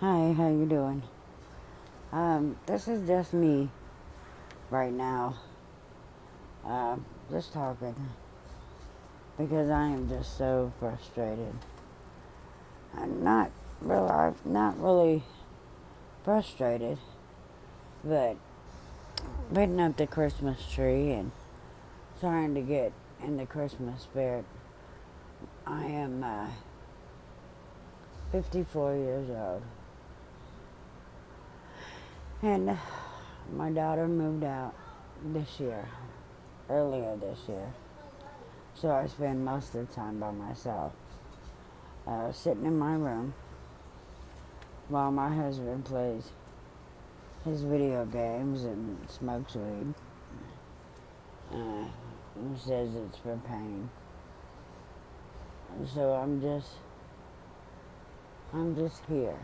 Hi, how you doing? Um, this is just me right now. Uh, just talking because I am just so frustrated. I'm not really, I'm not really frustrated, but putting up the Christmas tree and trying to get in the Christmas spirit. I am uh, 54 years old. And my daughter moved out this year, earlier this year. So I spend most of the time by myself, uh, sitting in my room while my husband plays his video games and smokes weed. Uh, and says it's for pain. So I'm just, I'm just here.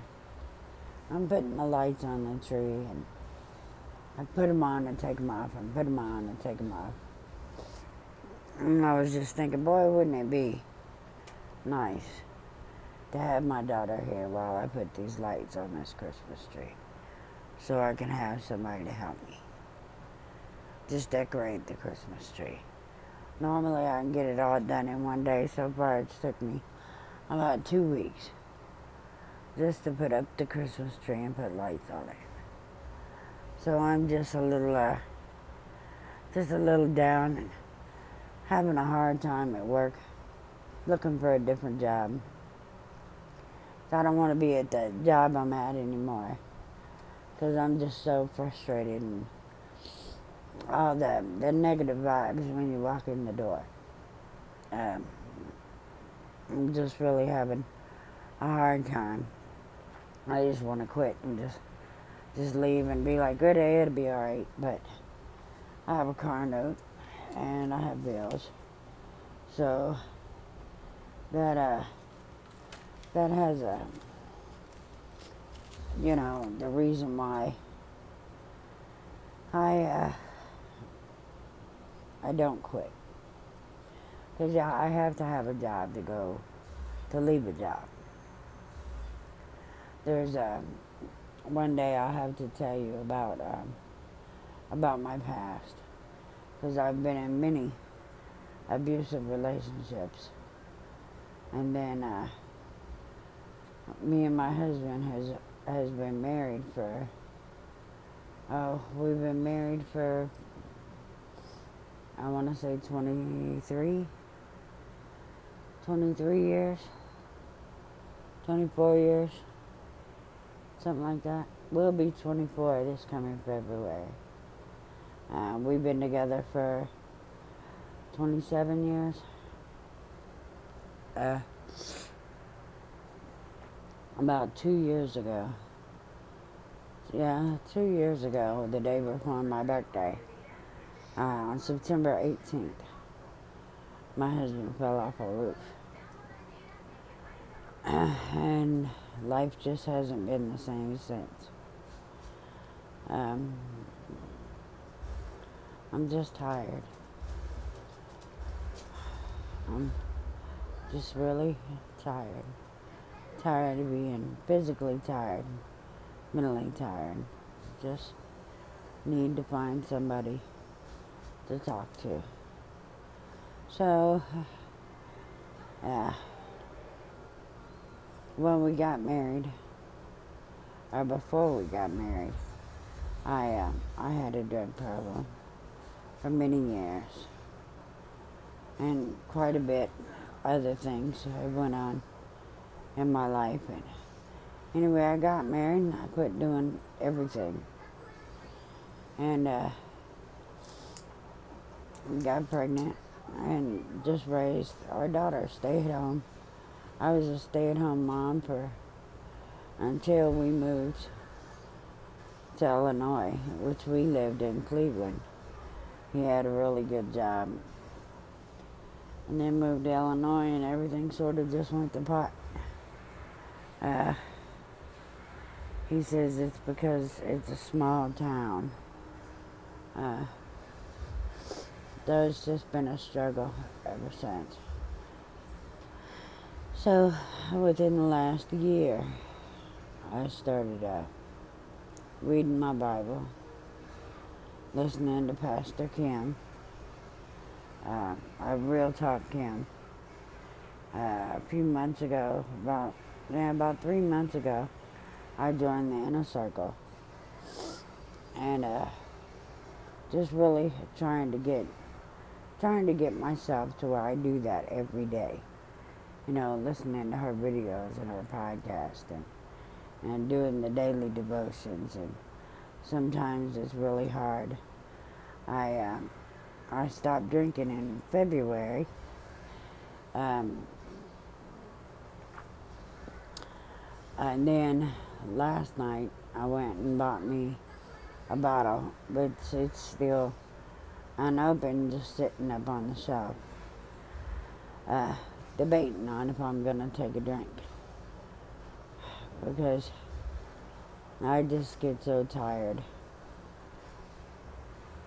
I'm putting the lights on the tree and I put them on and take them off and put them on and take them off. And I was just thinking, boy, wouldn't it be nice to have my daughter here while I put these lights on this Christmas tree so I can have somebody to help me. Just decorate the Christmas tree. Normally I can get it all done in one day. So far it's took me about two weeks just to put up the Christmas tree and put lights on it. So I'm just a little, uh, just a little down and having a hard time at work, looking for a different job. I don't want to be at the job I'm at anymore because I'm just so frustrated and all the, the negative vibes when you walk in the door. Um, I'm just really having a hard time. I just want to quit and just just leave and be like, good day, it'll be all right. But I have a car note and I have bills, so that uh that has a you know the reason why I uh, I don't quit. Because yeah I have to have a job to go to leave a job there's um, one day I'll have to tell you about um, about my past. Because I've been in many abusive relationships, and then uh, me and my husband has has been married for oh we've been married for I want to say 23 23 years 24 years something like that. We'll be 24 this coming February. Uh, we've been together for 27 years. Uh, about two years ago. Yeah, two years ago, the day before my birthday, uh, on September 18th, my husband fell off a roof. Uh, and life just hasn't been the same since. Um, I'm just tired. I'm just really tired. Tired of being physically tired, mentally tired. Just need to find somebody to talk to. So, yeah when we got married, or before we got married, I uh, I had a drug problem for many years, and quite a bit other things that went on in my life. And anyway, I got married and I quit doing everything, and uh, got pregnant and just raised our daughter, stayed home I was a stay-at-home mom for until we moved to Illinois, which we lived in Cleveland. He had a really good job. And then moved to Illinois and everything sort of just went to pot. Uh, he says it's because it's a small town. Uh, there's just been a struggle ever since. So, within the last year, I started uh, reading my Bible, listening to Pastor Kim, uh, a Real Talk Kim. Uh, a few months ago, about yeah, about three months ago, I joined the inner circle, and uh, just really trying to get trying to get myself to where I do that every day. You know, listening to her videos and her podcast and and doing the daily devotions and sometimes it's really hard. I um, I stopped drinking in February. Um, and then last night I went and bought me a bottle, but it's still unopened, just sitting up on the shelf, uh, debating on if I'm gonna take a drink because I just get so tired.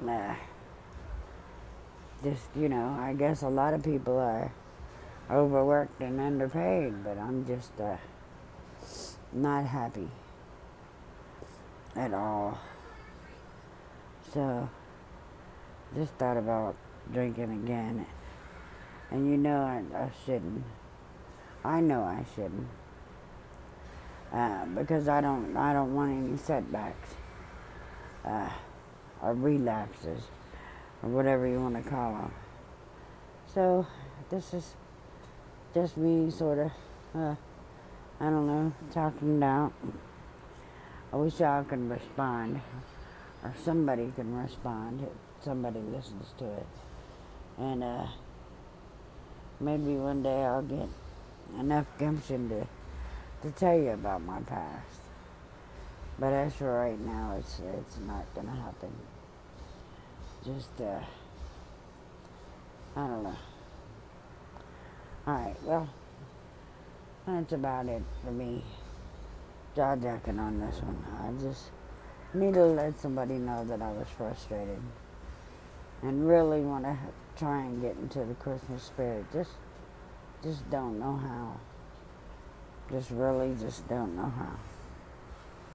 Nah. Just, you know, I guess a lot of people are overworked and underpaid, but I'm just uh, not happy at all. So, just thought about drinking again. And you know I, I shouldn't. I know I shouldn't. Uh, because I don't I don't want any setbacks uh, or relapses or whatever you want to call them. So this is just me sort of uh, I don't know talking about. I wish y'all could respond or somebody can respond if somebody listens to it and uh, maybe one day I'll get enough gumption to to tell you about my past. But as for right now, it's it's not gonna happen. Just uh, I don't know. All right, well, that's about it for me. Jaw jacking on this one. I just need to let somebody know that I was frustrated and really want to try and get into the Christmas spirit. Just, just don't know how. Just really just don't know how.